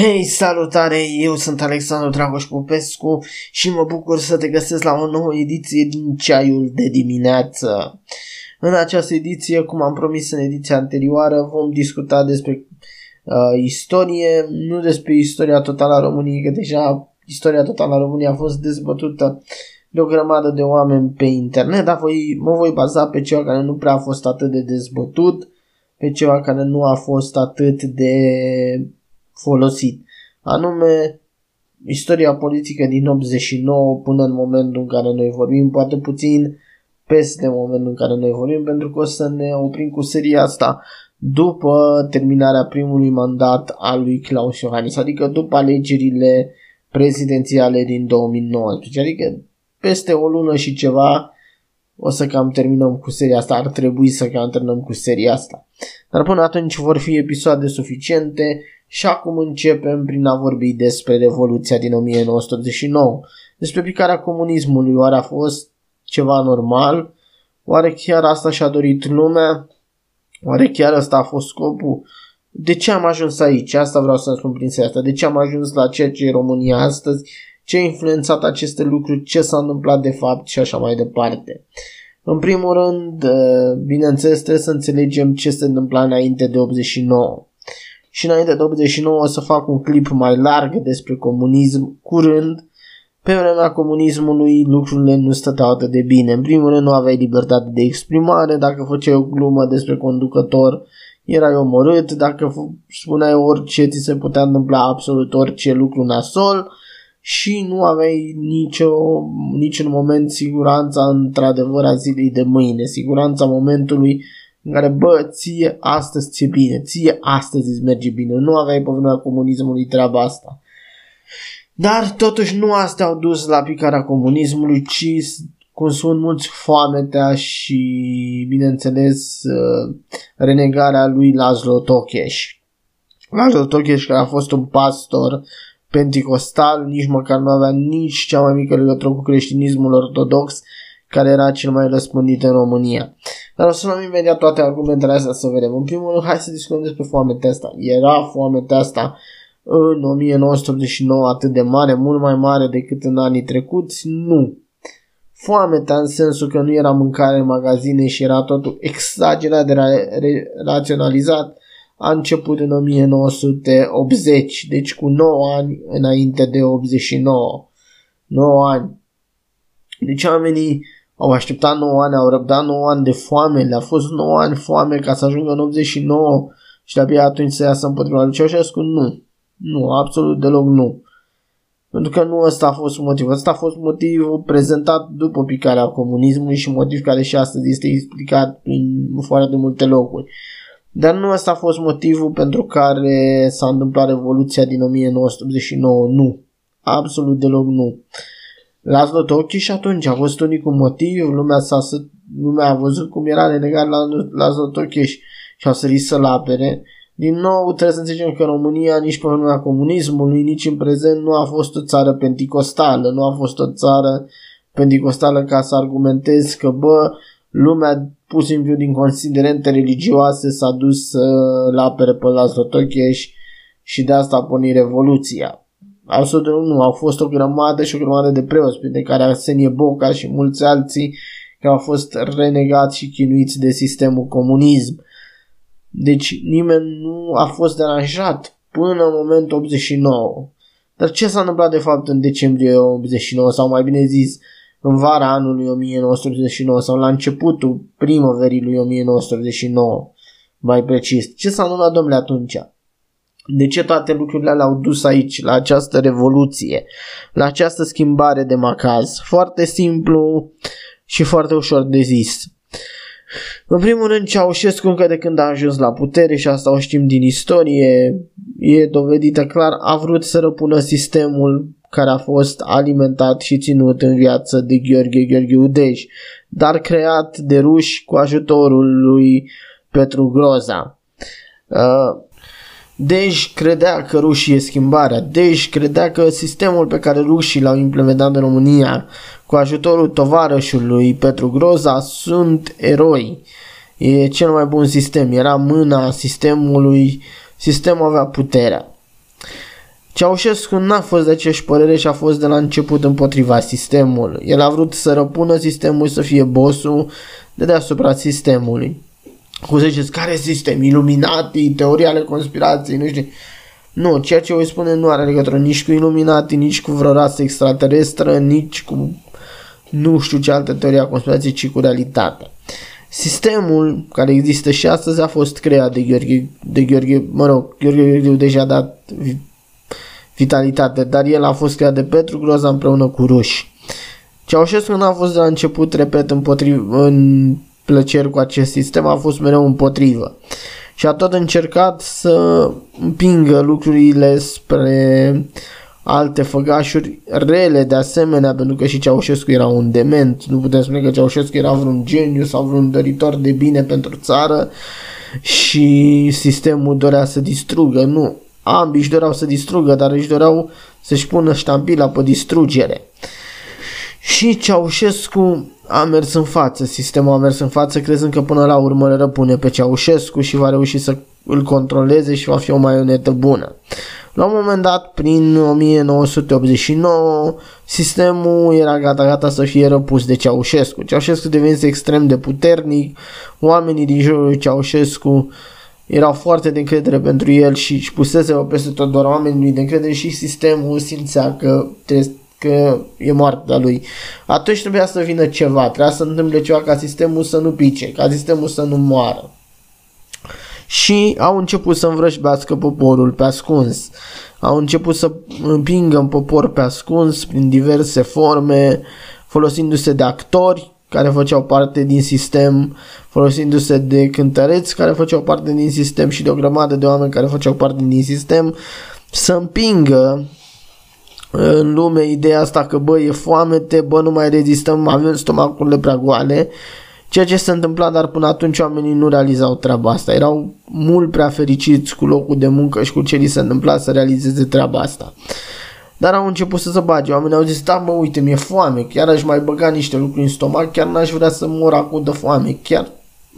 Hei, salutare! Eu sunt Alexandru Dragoș Popescu și mă bucur să te găsesc la o nouă ediție din Ceaiul de dimineață. În această ediție, cum am promis în ediția anterioară, vom discuta despre uh, istorie, nu despre istoria totală a României, că deja istoria totală a României a fost dezbătută de o grămadă de oameni pe internet, dar voi, mă voi baza pe ceva care nu prea a fost atât de dezbătut, pe ceva care nu a fost atât de folosit, anume istoria politică din 89 până în momentul în care noi vorbim, poate puțin peste momentul în care noi vorbim, pentru că o să ne oprim cu seria asta după terminarea primului mandat al lui Claus Iohannis, adică după alegerile prezidențiale din 2019, adică peste o lună și ceva o să cam terminăm cu seria asta, ar trebui să cam terminăm cu seria asta. Dar până atunci vor fi episoade suficiente și acum începem prin a vorbi despre Revoluția din 1989, despre picarea comunismului. Oare a fost ceva normal? Oare chiar asta și-a dorit lumea? Oare chiar asta a fost scopul? De ce am ajuns aici? Asta vreau să spun prin seria asta. De ce am ajuns la ceea ce e România astăzi? Ce a influențat aceste lucruri? Ce s-a întâmplat de fapt? Și așa mai departe. În primul rând, bineînțeles, trebuie să înțelegem ce se întâmpla înainte de 89 și înainte de 89 o să fac un clip mai larg despre comunism curând. Pe vremea comunismului lucrurile nu stăteau atât de bine. În primul rând nu aveai libertate de exprimare, dacă făceai o glumă despre conducător erai omorât, dacă spuneai orice ți se putea întâmpla absolut orice lucru nasol și nu aveai nicio, niciun moment siguranța într-adevăr a zilei de mâine, siguranța momentului în care, bă, ție astăzi ți bine, ție astăzi îți merge bine. Nu aveai pe vremea comunismului treaba asta. Dar totuși nu astea au dus la picarea comunismului, ci cum sunt mulți foametea și, bineînțeles, uh, renegarea lui Laszlo Tokes. Laszlo Tokes, care a fost un pastor penticostal, nici măcar nu avea nici cea mai mică legătură cu creștinismul ortodox, care era cel mai răspândit în România. Dar o să luăm imediat toate argumentele astea să vedem. În primul rând, hai să discutăm despre foamea asta. Era foamea asta în 1989 atât de mare, mult mai mare decât în anii trecuți? Nu. Foamea în sensul că nu era mâncare în magazine și era totul exagerat de ra- raționalizat a început în 1980, deci cu 9 ani înainte de 89. 9 ani. Deci oamenii au așteptat 9 ani, au răbdat 9 ani de foame, le-a fost 9 ani foame ca să ajungă în 89 și de-abia atunci să iasă împotriva lui Ceaușescu? Nu. Nu, absolut deloc nu. Pentru că nu ăsta a fost motivul. Ăsta a fost motivul prezentat după picarea comunismului și motiv care și astăzi este explicat prin foarte multe locuri. Dar nu ăsta a fost motivul pentru care s-a întâmplat Revoluția din 1989. Nu. Absolut deloc nu. Laszlo Tochi și atunci a fost unicul motiv, lumea, s-a, lumea a văzut cum era renegat la Laszlo Tochi și a sărit să-l apere. Din nou, trebuie să înțelegem că România, nici pe vremea comunismului, nici în prezent, nu a fost o țară penticostală, nu a fost o țară penticostală ca să argumentez că, bă, lumea pur și simplu din considerente religioase s-a dus să-l apere pe Laszlo Tocheș și de asta a pornit Revoluția. Absolut nu, au fost o grămadă și o grămadă de preoți, de care Arsenie Boca și mulți alții care au fost renegați și chinuiți de sistemul comunism. Deci nimeni nu a fost deranjat până în momentul 89. Dar ce s-a întâmplat de fapt în decembrie 89 sau mai bine zis în vara anului 1989 sau la începutul primăverii lui 1989 mai precis. Ce s-a întâmplat domnule atunci? De ce toate lucrurile alea au dus aici, la această revoluție, la această schimbare de macaz? Foarte simplu și foarte ușor de zis. În primul rând, Ceaușescu încă de când a ajuns la putere și asta o știm din istorie, e dovedită clar, a vrut să răpună sistemul care a fost alimentat și ținut în viață de Gheorghe Gheorghe Udej, dar creat de ruși cu ajutorul lui Petru Groza. Uh, Dej credea că rușii e schimbarea. Dej credea că sistemul pe care rușii l-au implementat în România cu ajutorul tovarășului Petru Groza sunt eroi. E cel mai bun sistem. Era mâna sistemului. Sistemul avea puterea. Ceaușescu n-a fost de aceeași părere și a fost de la început împotriva sistemului. El a vrut să răpună sistemul să fie bossul de deasupra sistemului. Cum să ziceți, care sistem? Iluminati, teoria ale conspirației, nu știu. Nu, ceea ce voi spune nu are legătură nici cu Illuminati, nici cu vreo rasă extraterestră, nici cu nu știu ce altă teorie a conspirației, ci cu realitatea. Sistemul care există și astăzi a fost creat de Gheorghe, de Gheorghe mă rog, Gheorghe Gheorghe deja a dat vitalitate, dar el a fost creat de Petru Groza împreună cu ruși. Ceaușescu nu a fost de la început, repet, împotrivă, în plăceri cu acest sistem, a fost mereu împotrivă. Și a tot încercat să împingă lucrurile spre alte făgașuri rele de asemenea, pentru că și Ceaușescu era un dement, nu putem spune că Ceaușescu era vreun geniu sau vreun doritor de bine pentru țară și sistemul dorea să distrugă, nu. Ambii își doreau să distrugă, dar își doreau să-și pună ștampila pe distrugere. Și Ceaușescu a mers în față, sistemul a mers în față crezând că până la urmă le răpune pe Ceaușescu și va reuși să îl controleze și va fi o maionetă bună. La un moment dat, prin 1989, sistemul era gata-gata să fie răpus de Ceaușescu. Ceaușescu devenise extrem de puternic, oamenii din jurul lui Ceaușescu erau foarte de încredere pentru el și își pusese peste tot doar oamenii de încredere și sistemul simțea că trebuie că e moartea lui. Atunci trebuia să vină ceva, trebuia să întâmple ceva ca sistemul să nu pice, ca sistemul să nu moară. Și au început să învrășbească poporul pe ascuns. Au început să împingă în popor pe ascuns prin diverse forme, folosindu-se de actori care făceau parte din sistem, folosindu-se de cântăreți care făceau parte din sistem și de o grămadă de oameni care făceau parte din sistem, să împingă în lume ideea asta că bă, e foamete, bă, nu mai rezistăm, avem stomacurile prea goale, ceea ce se întâmpla, dar până atunci oamenii nu realizau treaba asta. Erau mult prea fericiți cu locul de muncă și cu ce li se întâmpla să realizeze treaba asta. Dar au început să se bage. Oamenii au zis, da mă, uite, mi-e foame, chiar aș mai băga niște lucruri în stomac, chiar n-aș vrea să mor acum de foame, chiar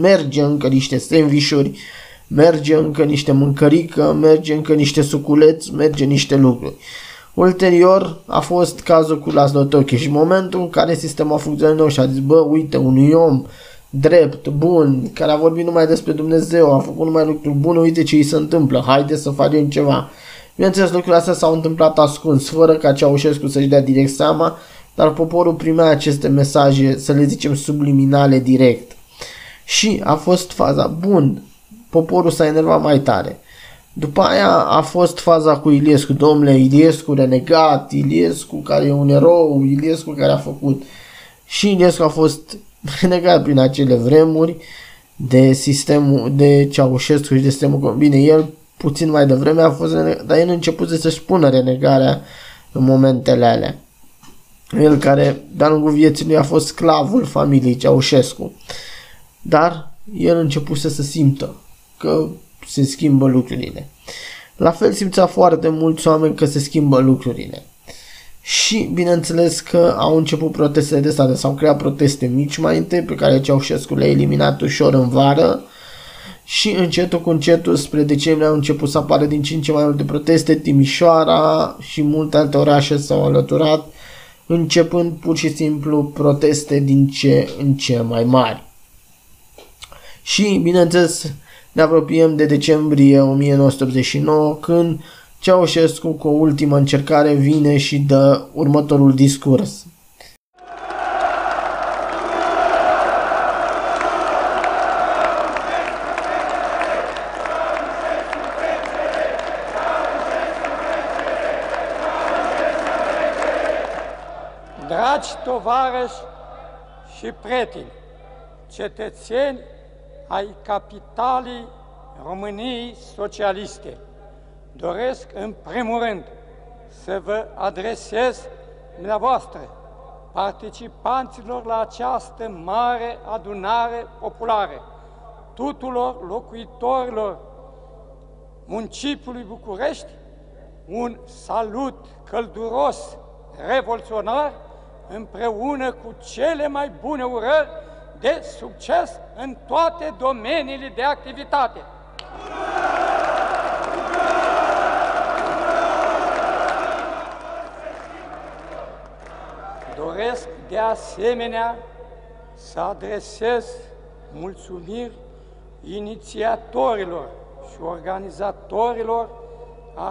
merge încă niște sandvișuri, merge încă niște mâncărică, merge încă niște suculeți, merge niște lucruri. Ulterior a fost cazul cu Laszlo Toche și momentul în care sistemul a funcționat nou și a zis, bă, uite, unui om drept, bun, care a vorbit numai despre Dumnezeu, a făcut numai lucruri bune, uite ce îi se întâmplă, haide să facem ceva. Bineînțeles, lucrurile astea s-au întâmplat ascuns, fără ca Ceaușescu să-și dea direct seama, dar poporul primea aceste mesaje, să le zicem, subliminale direct. Și a fost faza, bun, poporul s-a enervat mai tare. După aia a fost faza cu Iliescu, domnule, Iliescu renegat, Iliescu care e un erou, Iliescu care a făcut. Și Iliescu a fost renegat prin acele vremuri de sistemul, de Ceaușescu și de sistemul, bine, el puțin mai devreme a fost renegat, dar el a început să-și spună renegarea în momentele alea. El care de-a lungul vieții lui a fost sclavul familiei Ceaușescu. Dar el a început să se simtă că se schimbă lucrurile. La fel simțea foarte mulți oameni că se schimbă lucrurile. Și bineînțeles că au început proteste de state, s-au creat proteste mici mai întâi, pe care Ceaușescu le-a eliminat ușor în vară, și încetul cu încetul spre decembrie au început să apară din ce în ce mai multe proteste, Timișoara și multe alte orașe s-au alăturat, începând pur și simplu proteste din ce în ce mai mari. Și, bineînțeles, ne apropiem de decembrie 1989 când Ceaușescu cu o ultimă încercare vine și dă următorul discurs. Dragi tovarăși și prieteni, cetățeni ai capitalii României socialiste. Doresc în primul rând să vă adresez dumneavoastră, participanților la această mare adunare populară, tuturor locuitorilor municipiului București, un salut călduros, revoluționar, împreună cu cele mai bune urări de succes în toate domeniile de activitate. Doresc de asemenea să adresez mulțumiri inițiatorilor și organizatorilor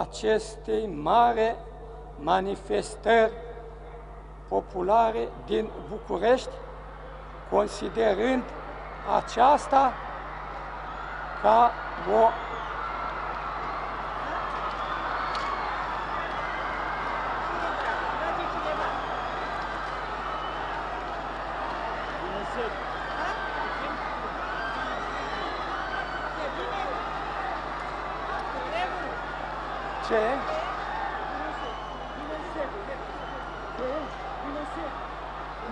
acestei mare manifestări populare din București, considerând aceasta ca o Ce?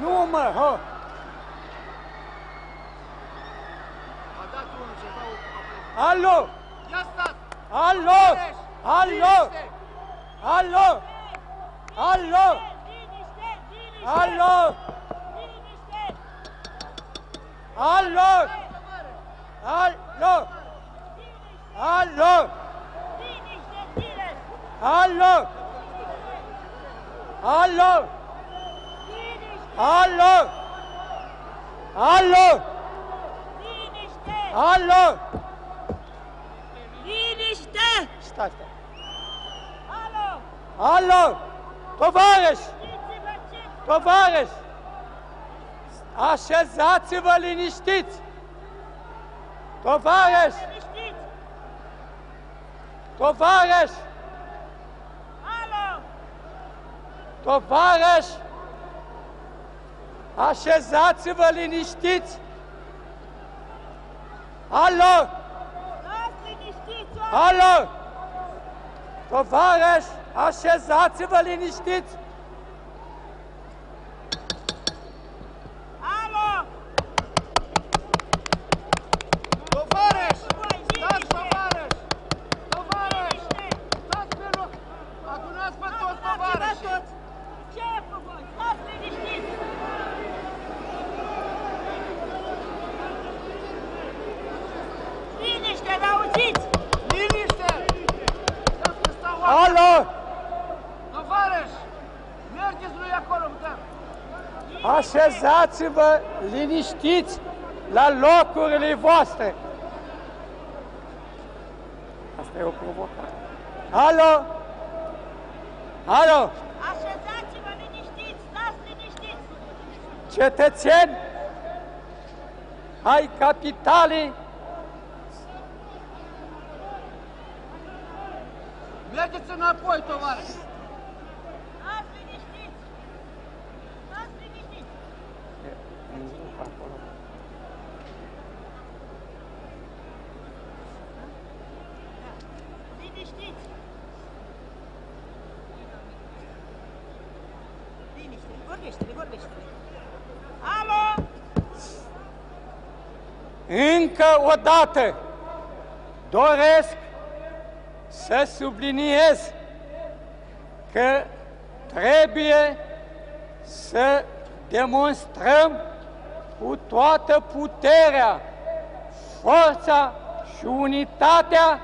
Nu mă, hă! Alo! Ia stați! Alo! Alo! Alo! Alo! Alo! Alo! Alo! Alo! Alo! Alo! Alo! asta. Alo! Alo! Tovarăș! Tovarăș! Așezați-vă liniștiți! Tovarăș! Tovarăș! Alo! Tovarăș! Așezați-vă liniștiți! Alo! Alo! Tovarăș! Așezați-vă liniștiți! Așezați-vă liniștiți la locurile voastre. Asta e o provocare. Alo? Alo? Așezați-vă liniștiți! Stați liniștiți! Cetățeni ai capitalei Mergeți înapoi, tovarăș! Stați liniștiți! Stați liniștiți! Liniștiți! Liniște, vorbește-le, vorbește-le! Alo! Încă o dată doresc să subliniez că trebuie să demonstrăm cu toată puterea, forța și unitatea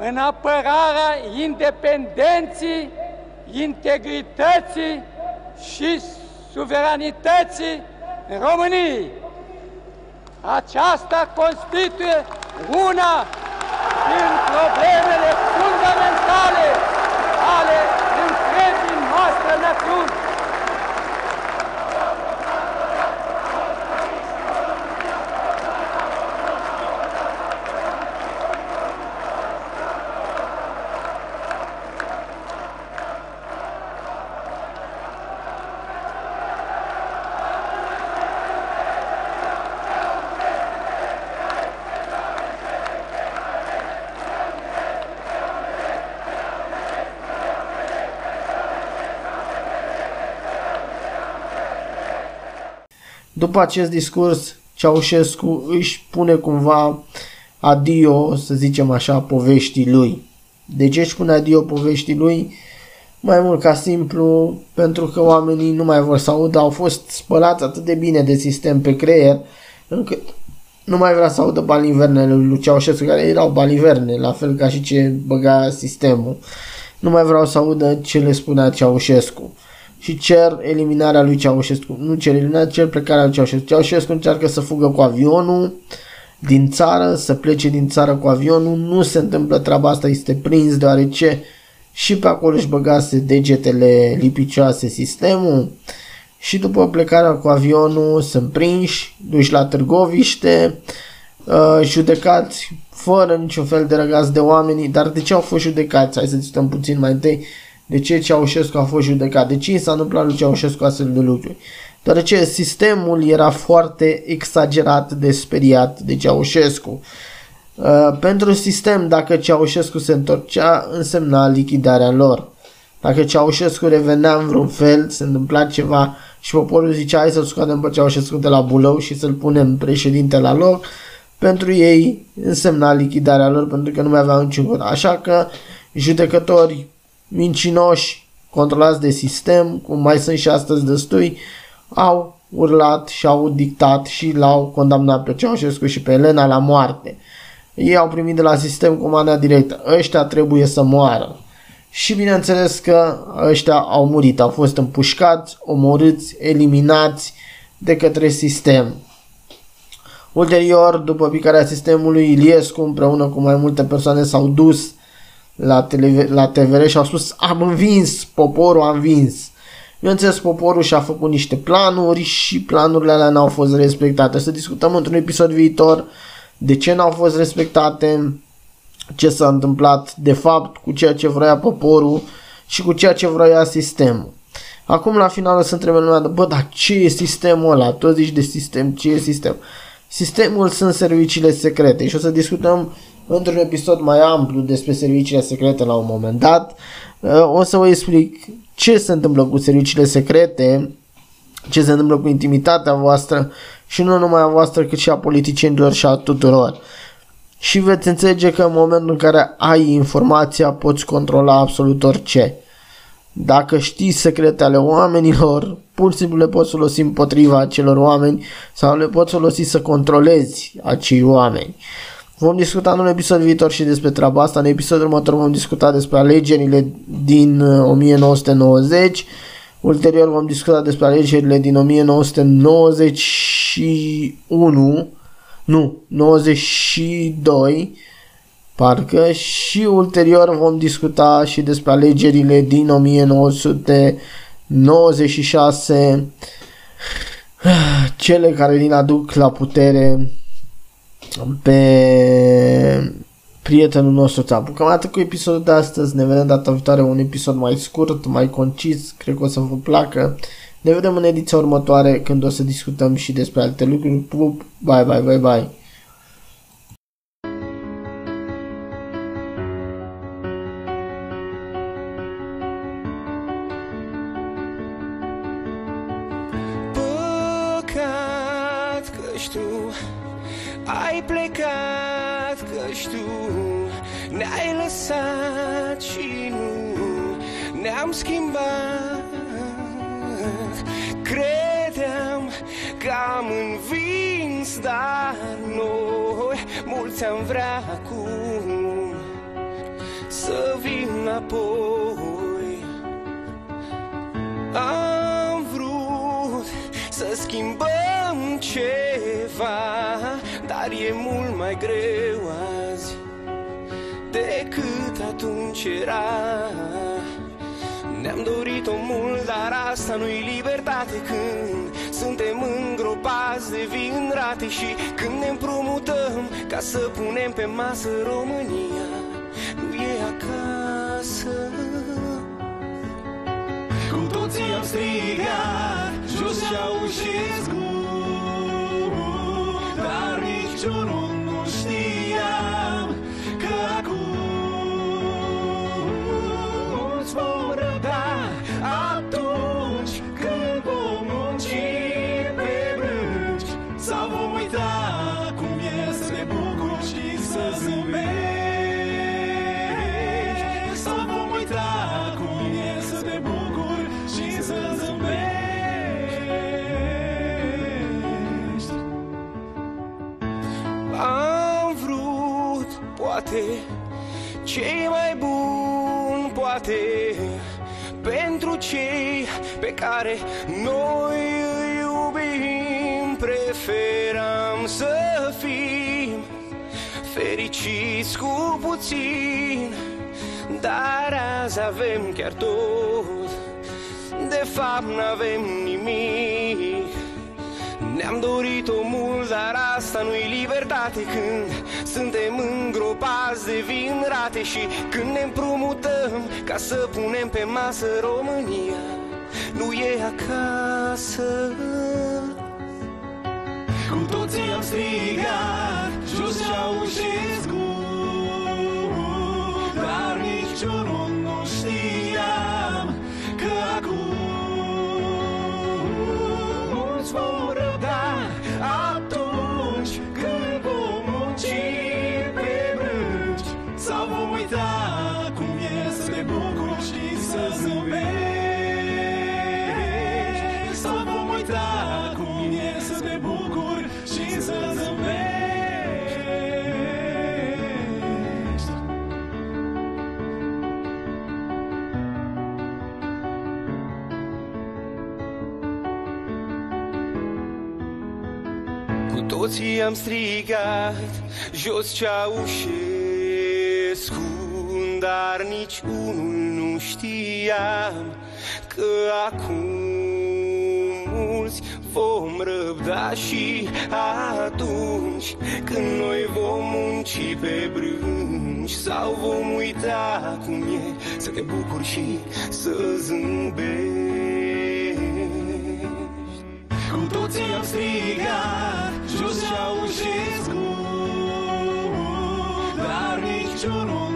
în apărarea independenții, integrității și suveranității României. Aceasta constituie una din problemele fundamentale După acest discurs, Ceaușescu își pune cumva adio, să zicem așa, poveștii lui. De ce își pune adio poveștii lui? Mai mult ca simplu, pentru că oamenii nu mai vor să audă, au fost spălați atât de bine de sistem pe creier, încât nu mai vrea să audă balivernele lui Ceaușescu, care erau baliverne, la fel ca și ce băga sistemul. Nu mai vreau să audă ce le spunea Ceaușescu. Și cer eliminarea lui Ceaușescu. Nu cer eliminarea, cer plecarea lui Ceaușescu. Ceaușescu încearcă să fugă cu avionul din țară, să plece din țară cu avionul. Nu se întâmplă treaba asta, este prins deoarece și pe acolo își băgase degetele lipicioase sistemul și după plecarea cu avionul sunt prinși, duși la Târgoviște, uh, judecați fără niciun fel de răgaz de oameni, dar de ce au fost judecați? Hai să discutăm puțin mai întâi de ce Ceaușescu a fost judecat, de ce s-a întâmplat lui Ceaușescu astfel de lucruri. Deoarece sistemul era foarte exagerat de speriat de Ceaușescu. Uh, pentru sistem, dacă Ceaușescu se întorcea, însemna lichidarea lor. Dacă Ceaușescu revenea în vreun fel, se întâmpla ceva și poporul zicea hai să-l scoatem pe Ceaușescu de la Bulău și să-l punem președinte la loc, pentru ei însemna lichidarea lor pentru că nu mai aveau niciun cod. Așa că judecători mincinoși, controlați de sistem, cum mai sunt și astăzi destui, au urlat și au dictat și l-au condamnat pe Ceaușescu și pe Elena la moarte. Ei au primit de la sistem comanda directă. Ăștia trebuie să moară. Și bineînțeles că ăștia au murit, au fost împușcați, omorâți, eliminați de către sistem. Ulterior, după picarea sistemului, Iliescu împreună cu mai multe persoane s-au dus la, tele- la TVR și au spus am învins, poporul a învins. Bineînțeles, poporul și-a făcut niște planuri și planurile alea n-au fost respectate. Să discutăm într-un episod viitor de ce n-au fost respectate, ce s-a întâmplat de fapt cu ceea ce vrea poporul și cu ceea ce vrea sistemul. Acum la final o să întrebe lumea, bă, dar ce e sistemul ăla? Tu zici de sistem, ce e sistem? Sistemul sunt serviciile secrete și o să discutăm într-un episod mai amplu despre serviciile secrete la un moment dat. O să vă explic ce se întâmplă cu serviciile secrete, ce se întâmplă cu intimitatea voastră și nu numai a voastră, cât și a politicienilor și a tuturor. Și veți înțelege că în momentul în care ai informația poți controla absolut orice. Dacă știi secrete ale oamenilor, pur și simplu le poți folosi împotriva acelor oameni sau le poți folosi să controlezi acei oameni. Vom discuta în un episod viitor și despre treaba asta. În episodul următor vom discuta despre alegerile din 1990. Uh, Ulterior vom discuta despre alegerile din 1991. Nu, 92 parcă și ulterior vom discuta și despre alegerile din 1996 cele care din aduc la putere pe prietenul nostru Țapu. Cam atât cu episodul de astăzi. Ne vedem data viitoare un episod mai scurt, mai concis. Cred că o să vă placă. Ne vedem în ediția următoare când o să discutăm și despre alte lucruri. Pup, bye bye, bye că am învins, dar noi mulți am vrea acum să vin înapoi. Am vrut să schimbăm ceva, dar e mult mai greu azi decât atunci era. Ne-am dorit-o mult, dar asta nu-i libertate când vin în rate și când ne împrumutăm Ca să punem pe masă România Nu e acasă. Cu toții am strigat Jos și-au dreptate pentru cei pe care noi îi iubim. Preferam să fim fericiți cu puțin, dar azi avem chiar tot. De fapt n-avem nimic Ne-am dorit-o mult, dar asta nu-i libertate când suntem îngropați de vin rate Și când ne împrumutăm ca să punem pe masă România Nu e acasă. Cu toții am strigat jos Ceaușescu Dar am strigat jos Ceaușescu Dar nici unul nu știam că acum mulți vom răbda și atunci Când noi vom munci pe brânci Sau vom uita cum e să te bucuri și să zâmbești. Cu toții am strigat jos Ceaușescu Dar niciunul nu